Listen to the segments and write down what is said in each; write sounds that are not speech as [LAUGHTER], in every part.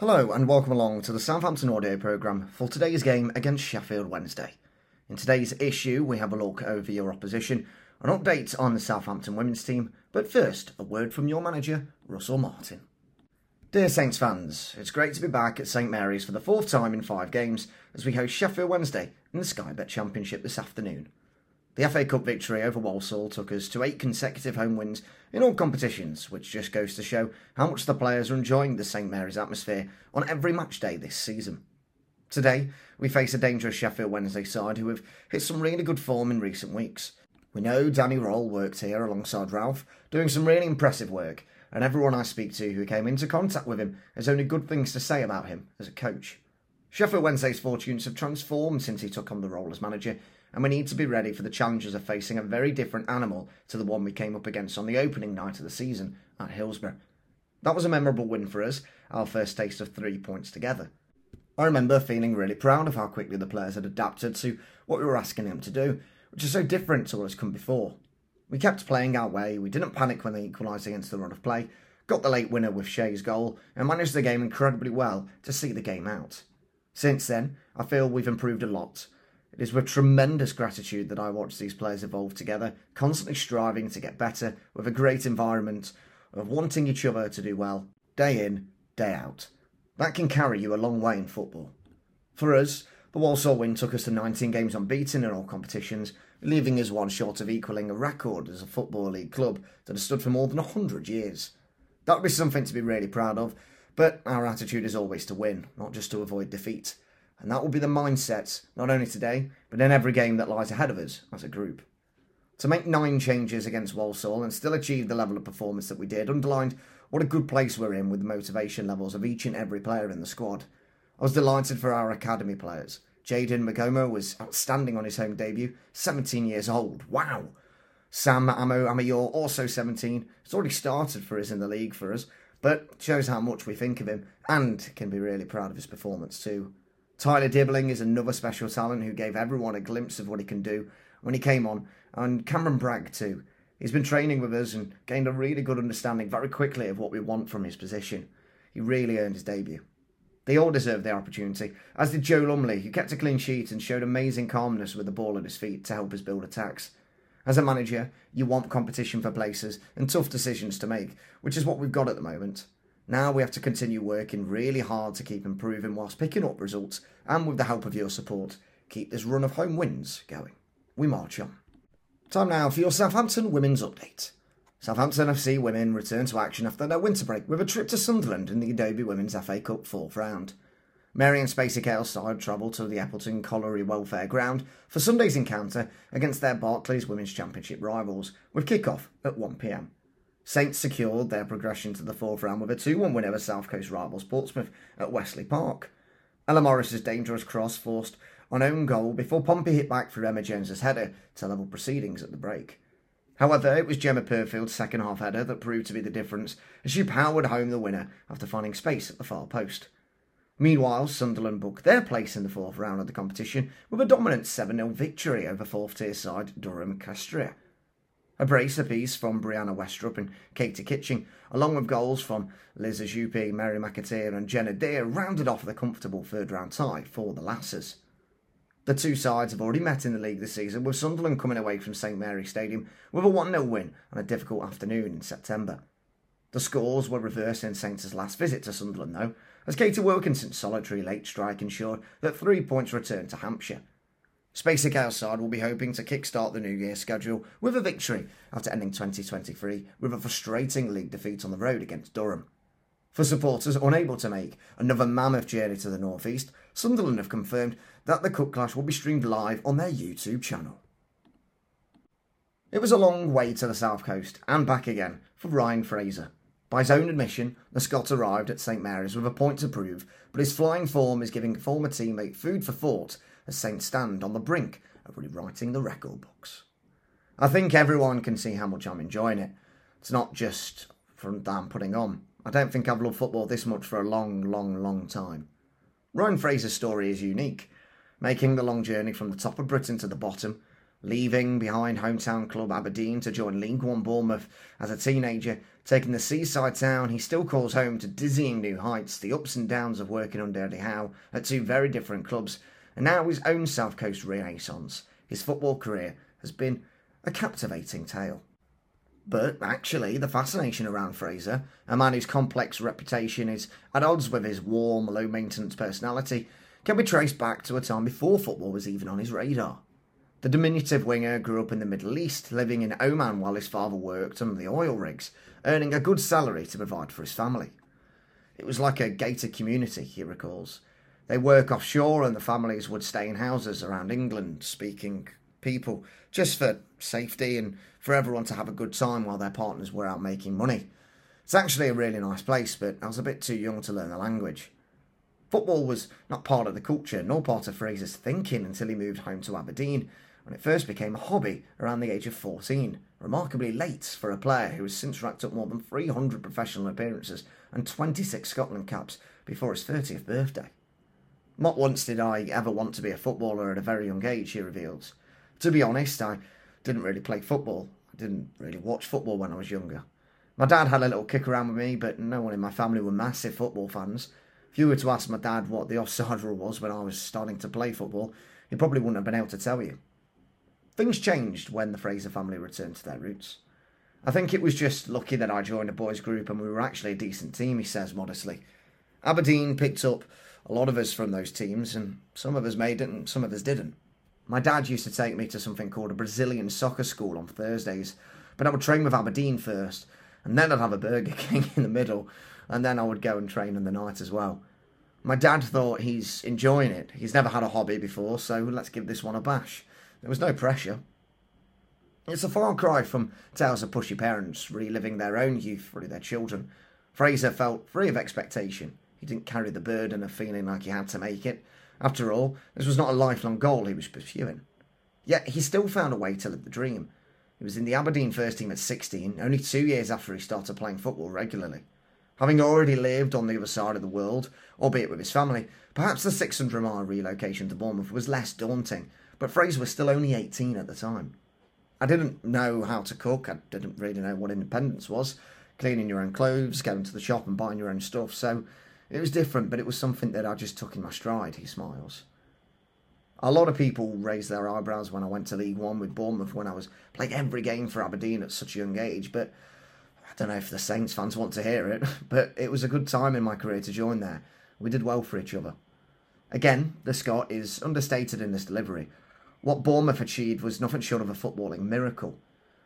Hello and welcome along to the Southampton audio programme for today's game against Sheffield Wednesday. In today's issue, we have a look over your opposition, an update on the Southampton women's team, but first, a word from your manager, Russell Martin. Dear Saints fans, it's great to be back at St Mary's for the fourth time in five games as we host Sheffield Wednesday in the Sky Bet Championship this afternoon. The FA Cup victory over Walsall took us to eight consecutive home wins in all competitions, which just goes to show how much the players are enjoying the St Mary's atmosphere on every match day this season. Today, we face a dangerous Sheffield Wednesday side who have hit some really good form in recent weeks. We know Danny Röhl worked here alongside Ralph, doing some really impressive work, and everyone I speak to who came into contact with him has only good things to say about him as a coach. Sheffield Wednesday's fortunes have transformed since he took on the role as manager, and we need to be ready for the challenges of facing a very different animal to the one we came up against on the opening night of the season at Hillsborough. That was a memorable win for us, our first taste of three points together. I remember feeling really proud of how quickly the players had adapted to what we were asking them to do, which is so different to what has come before. We kept playing our way, we didn't panic when they equalised against the run of play, got the late winner with Shea's goal, and managed the game incredibly well to see the game out. Since then, I feel we've improved a lot, it is with tremendous gratitude that I watch these players evolve together, constantly striving to get better, with a great environment of wanting each other to do well, day in, day out. That can carry you a long way in football. For us, the Walsall win took us to 19 games unbeaten in all competitions, leaving us one short of equalling a record as a Football League club that has stood for more than 100 years. That would be something to be really proud of, but our attitude is always to win, not just to avoid defeat and that will be the mindset not only today, but in every game that lies ahead of us as a group. To make nine changes against Walsall and still achieve the level of performance that we did underlined what a good place we're in with the motivation levels of each and every player in the squad. I was delighted for our academy players. Jayden Meghoma was outstanding on his home debut, 17 years old. Wow! Sam Amo-Ameyaw, also 17, has already started for us in the league for us, but shows how much we think of him and can be really proud of his performance too. Tyler Dibbling is another special talent who gave everyone a glimpse of what he can do when he came on, and Cameron Bragg too. He's been training with us and gained a really good understanding very quickly of what we want from his position. He really earned his debut. They all deserved their opportunity, as did Joe Lumley, who kept a clean sheet and showed amazing calmness with the ball at his feet to help us build attacks. As a manager, you want competition for places and tough decisions to make, which is what we've got at the moment. Now we have to continue working really hard to keep improving whilst picking up results and with the help of your support, keep this run of home wins going. We march on. Time now for your Southampton women's update. Southampton FC women return to action after their winter break with a trip to Sunderland in the Adobe Women's FA Cup fourth round. Marieanne Spacey-Cale's side travel to the Eppleton Colliery Welfare Ground for Sunday's encounter against their Barclays Women's Championship rivals, with kick-off at 1pm. Saints secured their progression to the fourth round with a 2 1 win over South Coast rivals Portsmouth at Westleigh Park. Ella Morris's dangerous cross forced an own goal before Pompey hit back for Emma Jones's header to level proceedings at the break. However, it was Gemma Purfield's second half header that proved to be the difference as she powered home the winner after finding space at the far post. Meanwhile, Sunderland booked their place in the fourth round of the competition with a dominant 7 0 victory over fourth tier side Durham Cestria. A brace apiece from Brianna Westrup and Katie Kitching, along with goals from Liz Ejupi, Mary McAteer, and Jenna Dear, rounded off the comfortable third round tie for the Lasses. The two sides have already met in the league this season, with Sunderland coming away from St Mary's Stadium with a 1 0 win on a difficult afternoon in September. The scores were reversed in Saints' last visit to Sunderland, though, as Katie Wilkinson's solitary late strike ensured that three points returned to Hampshire. Spacey-Cale's side will be hoping to kickstart the New Year schedule with a victory after ending 2023 with a frustrating league defeat on the road against Durham. For supporters unable to make another mammoth journey to the northeast, Sunderland have confirmed that the Cup Clash will be streamed live on their YouTube channel. It was a long way to the south coast and back again for Ryan Fraser. By his own admission, the Scot arrived at St Mary's with a point to prove, but his flying form is giving former teammate food for thought as Saints stand on the brink of rewriting the record books. I think everyone can see how much I'm enjoying it. It's not just from that I'm putting on. I don't think I've loved football this much for a long, long, long time. Ryan Fraser's story is unique, making the long journey from the top of Britain to the bottom, leaving behind hometown club Aberdeen to join League One Bournemouth as a teenager, taking the seaside town, he still calls home to dizzying new heights, the ups and downs of working under Eddie Howe at two very different clubs, and now his own South Coast renaissance. His football career has been a captivating tale. But actually, the fascination around Fraser, a man whose complex reputation is at odds with his warm, low maintenance personality, can be traced back to a time before football was even on his radar. The diminutive winger grew up in the Middle East, living in Oman while his father worked on the oil rigs, earning a good salary to provide for his family. It was like a gated community, he recalls. They work offshore and the families would stay in houses around England, speaking people, just for safety and for everyone to have a good time while their partners were out making money. It's actually a really nice place, but I was a bit too young to learn the language. Football was not part of the culture nor part of Fraser's thinking until he moved home to Aberdeen, when it first became a hobby around the age of 14, remarkably late for a player who has since racked up more than 300 professional appearances and 26 Scotland caps before his 30th birthday. Not once did I ever want to be a footballer at a very young age, he reveals. To be honest, I didn't really play football. I didn't really watch football when I was younger. My dad had a little kick around with me, but no one in my family were massive football fans. If you were to ask my dad what the offside [LAUGHS] rule was when I was starting to play football, he probably wouldn't have been able to tell you. Things changed when the Fraser family returned to their roots. I think it was just lucky that I joined a boys' group and we were actually a decent team, he says modestly. Aberdeen picked up a lot of us from those teams, and some of us made it and some of us didn't. My dad used to take me to something called a Brazilian soccer school on Thursdays, but I would train with Aberdeen first, and then I'd have a Burger [LAUGHS] King in the middle, and then I would go and train in the night as well. My dad thought he's enjoying it. He's never had a hobby before, so let's give this one a bash. There was no pressure. It's a far cry from tales of pushy parents reliving their own youth through their children. Fraser felt free of expectation. He didn't carry the burden of feeling like he had to make it. After all, this was not a lifelong goal he was pursuing. Yet he still found a way to live the dream. He was in the Aberdeen first team at 16, only two years after he started playing football regularly. Having already lived on the other side of the world, albeit with his family, perhaps the 600 mile relocation to Bournemouth was less daunting, but Fraser was still only 18 at the time. I didn't know how to cook, I didn't really know what independence was cleaning your own clothes, going to the shop and buying your own stuff, so it was different, but it was something that I just took in my stride, he smiles. A lot of people raised their eyebrows when I went to League One with Bournemouth when I was playing every game for Aberdeen at such a young age, but I don't know if the Saints fans want to hear it, [LAUGHS] but it was a good time in my career to join there. We did well for each other. Again, the Scot is understated in this delivery, what Bournemouth achieved was nothing short of a footballing miracle.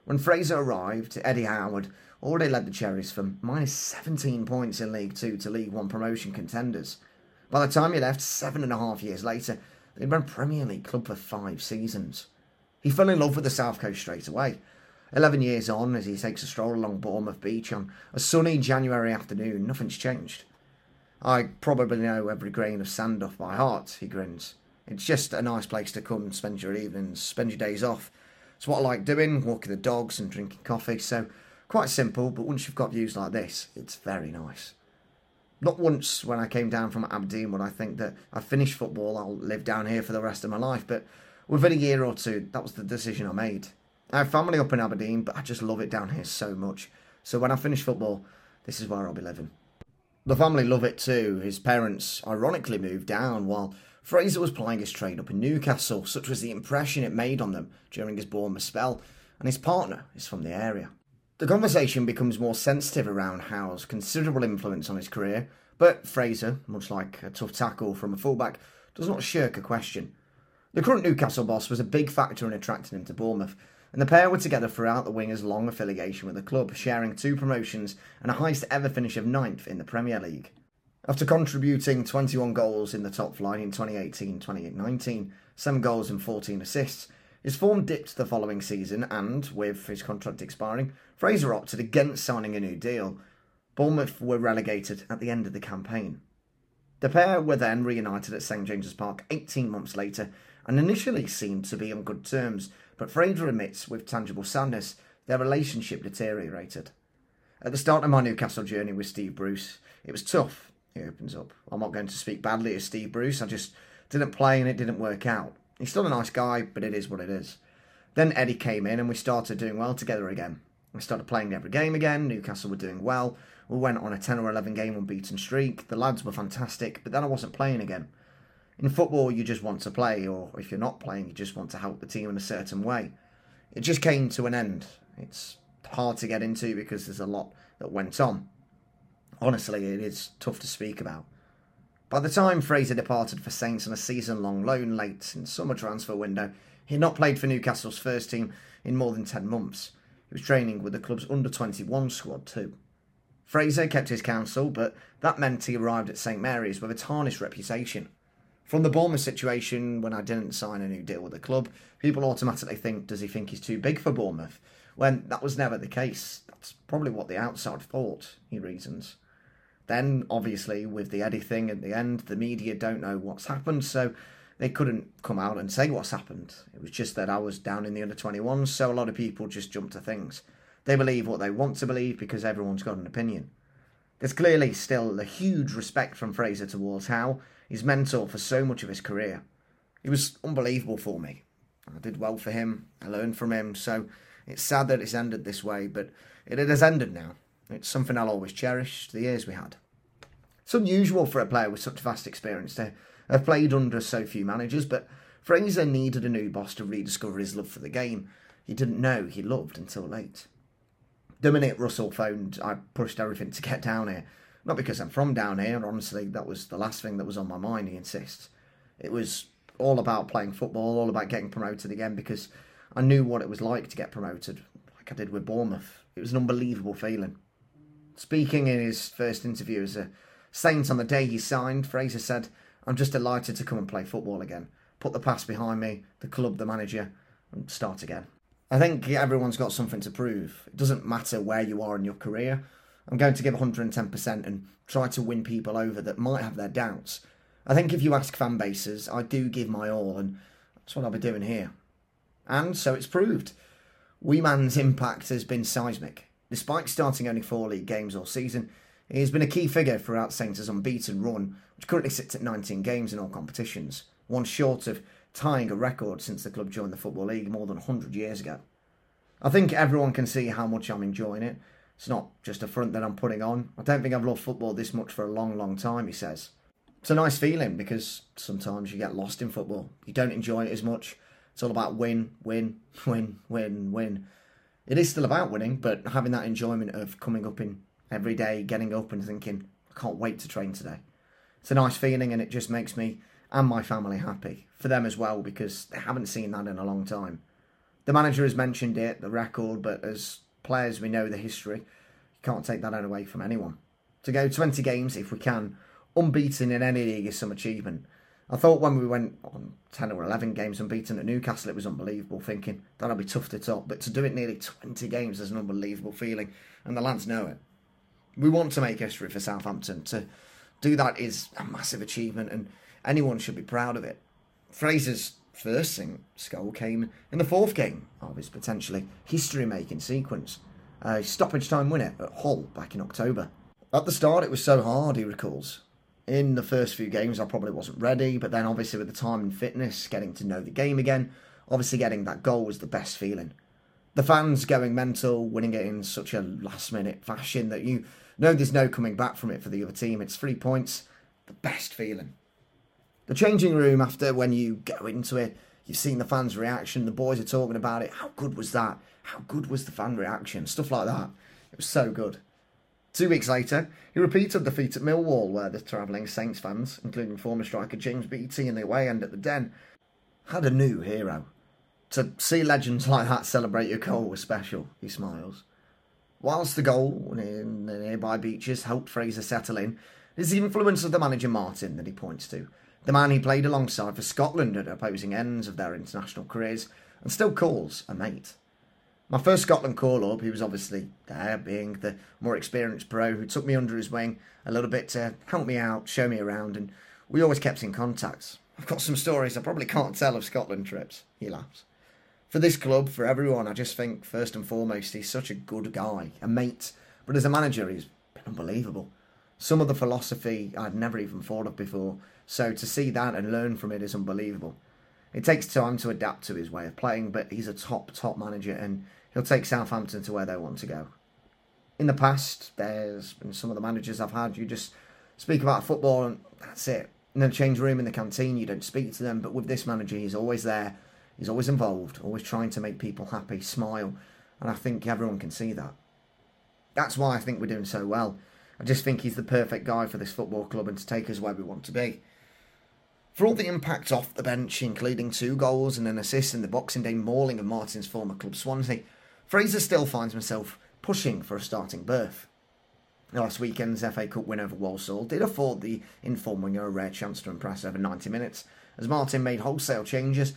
When Fraser arrived, Eddie Howe had already led the Cherries from minus 17 points in League Two to League One promotion contenders. By the time he left, seven and a half years later, they'd been Premier League club for five seasons. He fell in love with the South Coast straight away. Eleven years on, as he takes a stroll along Bournemouth Beach on a sunny January afternoon, nothing's changed. I probably know every grain of sand off by heart, he grins. It's just a nice place to come and spend your evenings, spend your days off. It's what I like doing, walking the dogs and drinking coffee. So quite simple, but once you've got views like this, it's very nice. Not once when I came down from Aberdeen would I think that I've finished football, I'll live down here for the rest of my life. But within a year or two, that was the decision I made. I have family up in Aberdeen, but I just love it down here so much. So when I finish football, this is where I'll be living. The family love it too. His parents ironically moved down while Fraser was plying his trade up in Newcastle, such was the impression it made on them during his Bournemouth spell, and his partner is from the area. The conversation becomes more sensitive around Howe's considerable influence on his career, but Fraser, much like a tough tackle from a fullback, does not shirk a question. The current Newcastle boss was a big factor in attracting him to Bournemouth, and the pair were together throughout the winger's long affiliation with the club, sharing two promotions and a highest ever finish of ninth in the Premier League. After contributing 21 goals in the top flight in 2018 2019, 7 goals and 14 assists, his form dipped the following season and, with his contract expiring, Fraser opted against signing a new deal. Bournemouth were relegated at the end of the campaign. The pair were then reunited at St James's Park 18 months later and initially seemed to be on good terms, but Fraser admits with tangible sadness their relationship deteriorated. At the start of my Newcastle journey with Steve Bruce, it was tough he opens up. I'm not going to speak badly of Steve Bruce. I just didn't play and it didn't work out. He's still a nice guy, but it is what it is. Then Eddie came in and we started doing well together again. We started playing every game again. Newcastle were doing well. We went on a 10 or 11 game unbeaten streak. The lads were fantastic, but then I wasn't playing again. In football, you just want to play, or if you're not playing, you just want to help the team in a certain way. It just came to an end. It's hard to get into because there's a lot that went on. Honestly, it is tough to speak about. By the time Fraser departed for Saints on a season long loan late in summer transfer window, he had not played for Newcastle's first team in more than 10 months. He was training with the club's under 21 squad too. Fraser kept his counsel, but that meant he arrived at St Mary's with a tarnished reputation. From the Bournemouth situation, when I didn't sign a new deal with the club, people automatically think, does he think he's too big for Bournemouth? When that was never the case. That's probably what the outside thought, he reasons. Then, obviously, with the Eddie thing at the end, the media don't know what's happened, so they couldn't come out and say what's happened. It was just that I was down in the under 21s, so a lot of people just jump to things. They believe what they want to believe because everyone's got an opinion. There's clearly still a huge respect from Fraser towards Howe, his mentor for so much of his career. He was unbelievable for me. I did well for him, I learned from him, so it's sad that it's ended this way, but it has ended now. It's something I'll always cherish, the years we had. It's unusual for a player with such vast experience to have played under so few managers, but Fraser needed a new boss to rediscover his love for the game he didn't know he loved until late. The minute Russell phoned, I pushed everything to get down here. Not because I'm from down here, honestly, that was the last thing that was on my mind, he insists. It was all about playing football, all about getting promoted again, because I knew what it was like to get promoted, like I did with Bournemouth. It was an unbelievable feeling. Speaking in his first interview as a Saint on the day he signed, Fraser said, I'm just delighted to come and play football again. Put the past behind me, the club, the manager, and start again. I think everyone's got something to prove. It doesn't matter where you are in your career. I'm going to give 110% and try to win people over that might have their doubts. I think if you ask fan bases, I do give my all, and that's what I'll be doing here. And so it's proved. Weeman's impact has been seismic. Despite starting only four league games all season, he has been a key figure throughout Saints' unbeaten run, which currently sits at 19 games in all competitions, one short of tying a record since the club joined the Football League more than 100 years ago. I think everyone can see how much I'm enjoying it. It's not just a front that I'm putting on. I don't think I've loved football this much for a long, long time, he says. It's a nice feeling because sometimes you get lost in football. You don't enjoy it as much. It's all about win, win, [LAUGHS] win, win, win. It is still about winning, but having that enjoyment of coming up in every day, getting up and thinking, I can't wait to train today. It's a nice feeling and it just makes me and my family happy. For them as well, because they haven't seen that in a long time. The manager has mentioned it, the record, but as players, we know the history. You can't take that away from anyone. To go 20 games, if we can, unbeaten in any league is some achievement. I thought when we went on 10 or 11 games unbeaten at Newcastle, it was unbelievable, thinking that'll be tough to top. But to do it nearly 20 games is an unbelievable feeling, and the lads know it. We want to make history for Southampton. To do that is a massive achievement, and anyone should be proud of it. Fraser's first goal came in the fourth game of his potentially history making sequence, a stoppage time winner at Hull back in October. At the start, it was so hard, he recalls. In the first few games, I probably wasn't ready, but then obviously with the time and fitness, getting to know the game again, obviously getting that goal was the best feeling. The fans going mental, winning it in such a last minute fashion that you know there's no coming back from it for the other team. It's three points, the best feeling. The changing room after when you go into it, you've seen the fans' reaction, the boys are talking about it. How good was that? How good was the fan reaction? Stuff like that. It was so good. Two weeks later, he repeated the feat at Millwall, where the travelling Saints fans, including former striker James Beattie in the away end at the Den, had a new hero. To see legends [LAUGHS] like that celebrate your goal was special, he smiles. Whilst the goal in the nearby beaches helped Fraser settle in, it is the influence of the manager Martin that he points to the man he played alongside for Scotland at opposing ends of their international careers, and still calls a mate. My first Scotland call up, he was obviously there, being the more experienced pro who took me under his wing a little bit to help me out, show me around, and we always kept in contact. I've got some stories I probably can't tell of Scotland trips, he laughs. For this club, for everyone, I just think first and foremost he's such a good guy, a mate, but as a manager he's been unbelievable. Some of the philosophy I'd never even thought of before, so to see that and learn from it is unbelievable. It takes time to adapt to his way of playing, but he's a top, top manager and he'll take Southampton to where they want to go. In the past, there's been some of the managers I've had, you just speak about football and that's it. In the change room, in the canteen, you don't speak to them, but with this manager, he's always there, he's always involved, always trying to make people happy, smile, and I think everyone can see that. That's why I think we're doing so well. I just think he's the perfect guy for this football club and to take us where we want to be. For all the impact off the bench, including two goals and an assist in the Boxing Day mauling of Martin's former club Swansea, Fraser still finds himself pushing for a starting berth. Last weekend's FA Cup win over Walsall did afford the informed winger a rare chance to impress over 90 minutes, as Martin made wholesale changes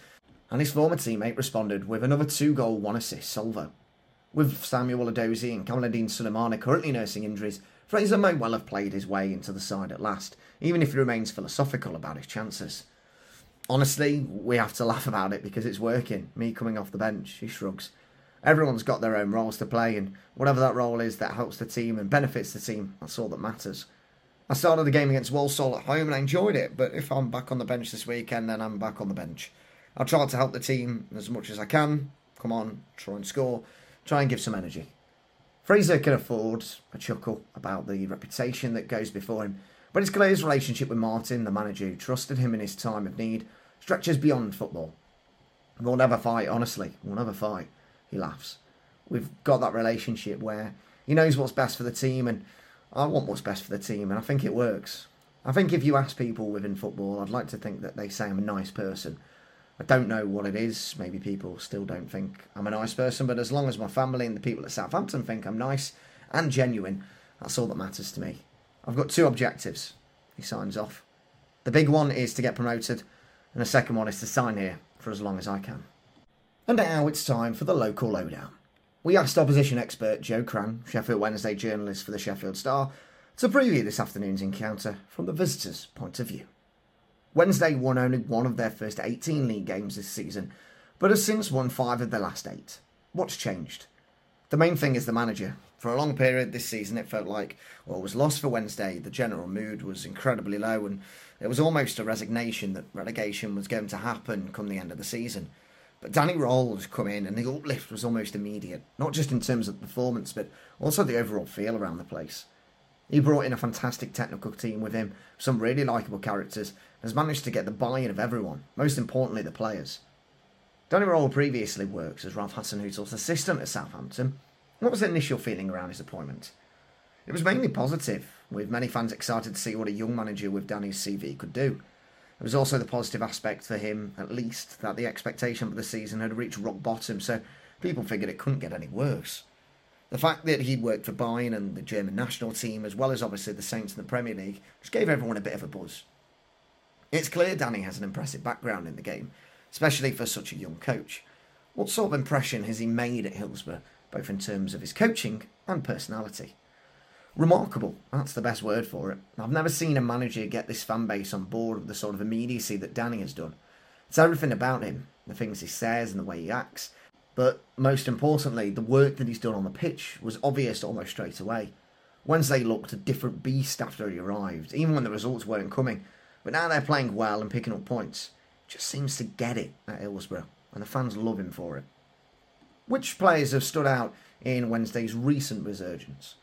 and his former teammate responded with another two goal, one assist salvo. With Samuel Edozie and Kamaldeen Sulemana currently nursing injuries, Fraser may well have played his way into the side at last, even if he remains philosophical about his chances. Honestly, we have to laugh about it because it's working. Me coming off the bench, he shrugs. Everyone's got their own roles to play, and whatever that role is that helps the team and benefits the team, that's all that matters. I started the game against Walsall at home and I enjoyed it, but if I'm back on the bench this weekend, then I'm back on the bench. I'll try to help the team as much as I can. Come on, try and score, try and give some energy. Fraser can afford a chuckle about the reputation that goes before him, but it's clear his relationship with Martin, the manager who trusted him in his time of need, stretches beyond football. We'll never fight, honestly. We'll never fight. He laughs. We've got that relationship where he knows what's best for the team, and I want what's best for the team, and I think it works. I think if you ask people within football, I'd like to think that they say I'm a nice person I don't know what it is. Maybe people still don't think I'm a nice person, but as long as my family and the people at Southampton think I'm nice and genuine, that's all that matters to me. I've got two objectives. He signs off. The big one is to get promoted, and the second one is to sign here for as long as I can. And now it's time for the local lowdown. We asked opposition expert Joe Crann, Sheffield Wednesday journalist for the Sheffield Star, to preview this afternoon's encounter from the visitor's point of view. Wednesday won only one of their first 18 league games this season, but has since won five of the last eight. What's changed? The main thing is the manager. For a long period this season, it felt like well, was lost for Wednesday. The general mood was incredibly low, and there was almost a resignation that relegation was going to happen come the end of the season. But Danny Röhl come in, and the uplift was almost immediate, not just in terms of performance, but also the overall feel around the place. He brought in a fantastic technical team with him, some really likeable characters, and has managed to get the buy-in of everyone, most importantly the players. Danny Röhl previously works as Ralph Hasenhüttl's assistant at Southampton. What was the initial feeling around his appointment? It was mainly positive, with many fans excited to see what a young manager with Danny's CV could do. There was also the positive aspect for him, at least, that the expectation for the season had reached rock bottom, so people figured it couldn't get any worse. The fact that he'd worked for Bayern and the German national team, as well as obviously the Saints in the Premier League, just gave everyone a bit of a buzz. It's clear Danny has an impressive background in the game, especially for such a young coach. What sort of impression has he made at Hillsborough, both in terms of his coaching and personality? Remarkable, that's the best word for it. I've never seen a manager get this fan base on board with the sort of immediacy that Danny has done. It's everything about him, the things he says and the way he acts, but most importantly, the work that he's done on the pitch was obvious almost straight away. Wednesday looked a different beast after he arrived, even when the results weren't coming. But now they're playing well and picking up points. Just seems to get it at Hillsborough, and the fans love him for it. Which players have stood out in Wednesday's recent resurgence?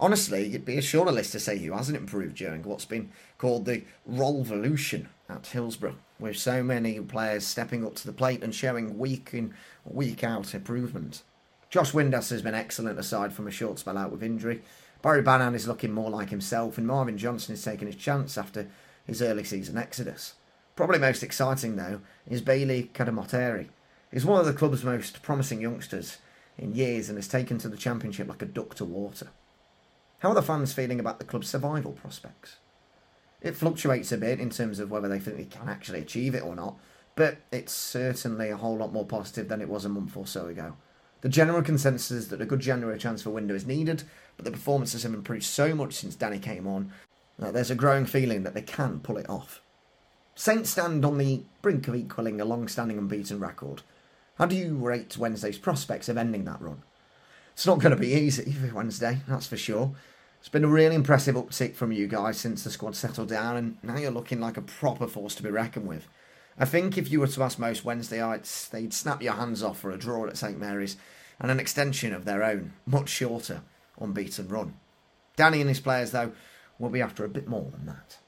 Honestly, it'd be a shorter list to say who hasn't improved during what's been called the Revolution at Hillsborough, with so many players stepping up to the plate and showing week in, week out improvement. Josh Windass has been excellent aside from a short spell out with injury. Barry Bannan is looking more like himself, and Marvin Johnson is taking his chance after his early season exodus. Probably most exciting, though, is Bailey Cadamarteri. He's one of the club's most promising youngsters in years and has taken to the championship like a duck to water. How are the fans feeling about the club's survival prospects? It fluctuates a bit in terms of whether they think they can actually achieve it or not, but it's certainly a whole lot more positive than it was a month or so ago. The general consensus is that a good January transfer window is needed, but the performances have improved so much since Danny came on that there's a growing feeling that they can pull it off. Saints stand on the brink of equalling a long standing unbeaten record. How do you rate Wednesday's prospects of ending that run? It's not going to be easy for Wednesday, that's for sure. It's been a really impressive uptick from you guys since the squad settled down, and now you're looking like a proper force to be reckoned with. I think if you were to ask most Wednesdayites, they'd snap your hands off for a draw at St Mary's and an extension of their own, much shorter, unbeaten run. Danny and his players, though, will be after a bit more than that.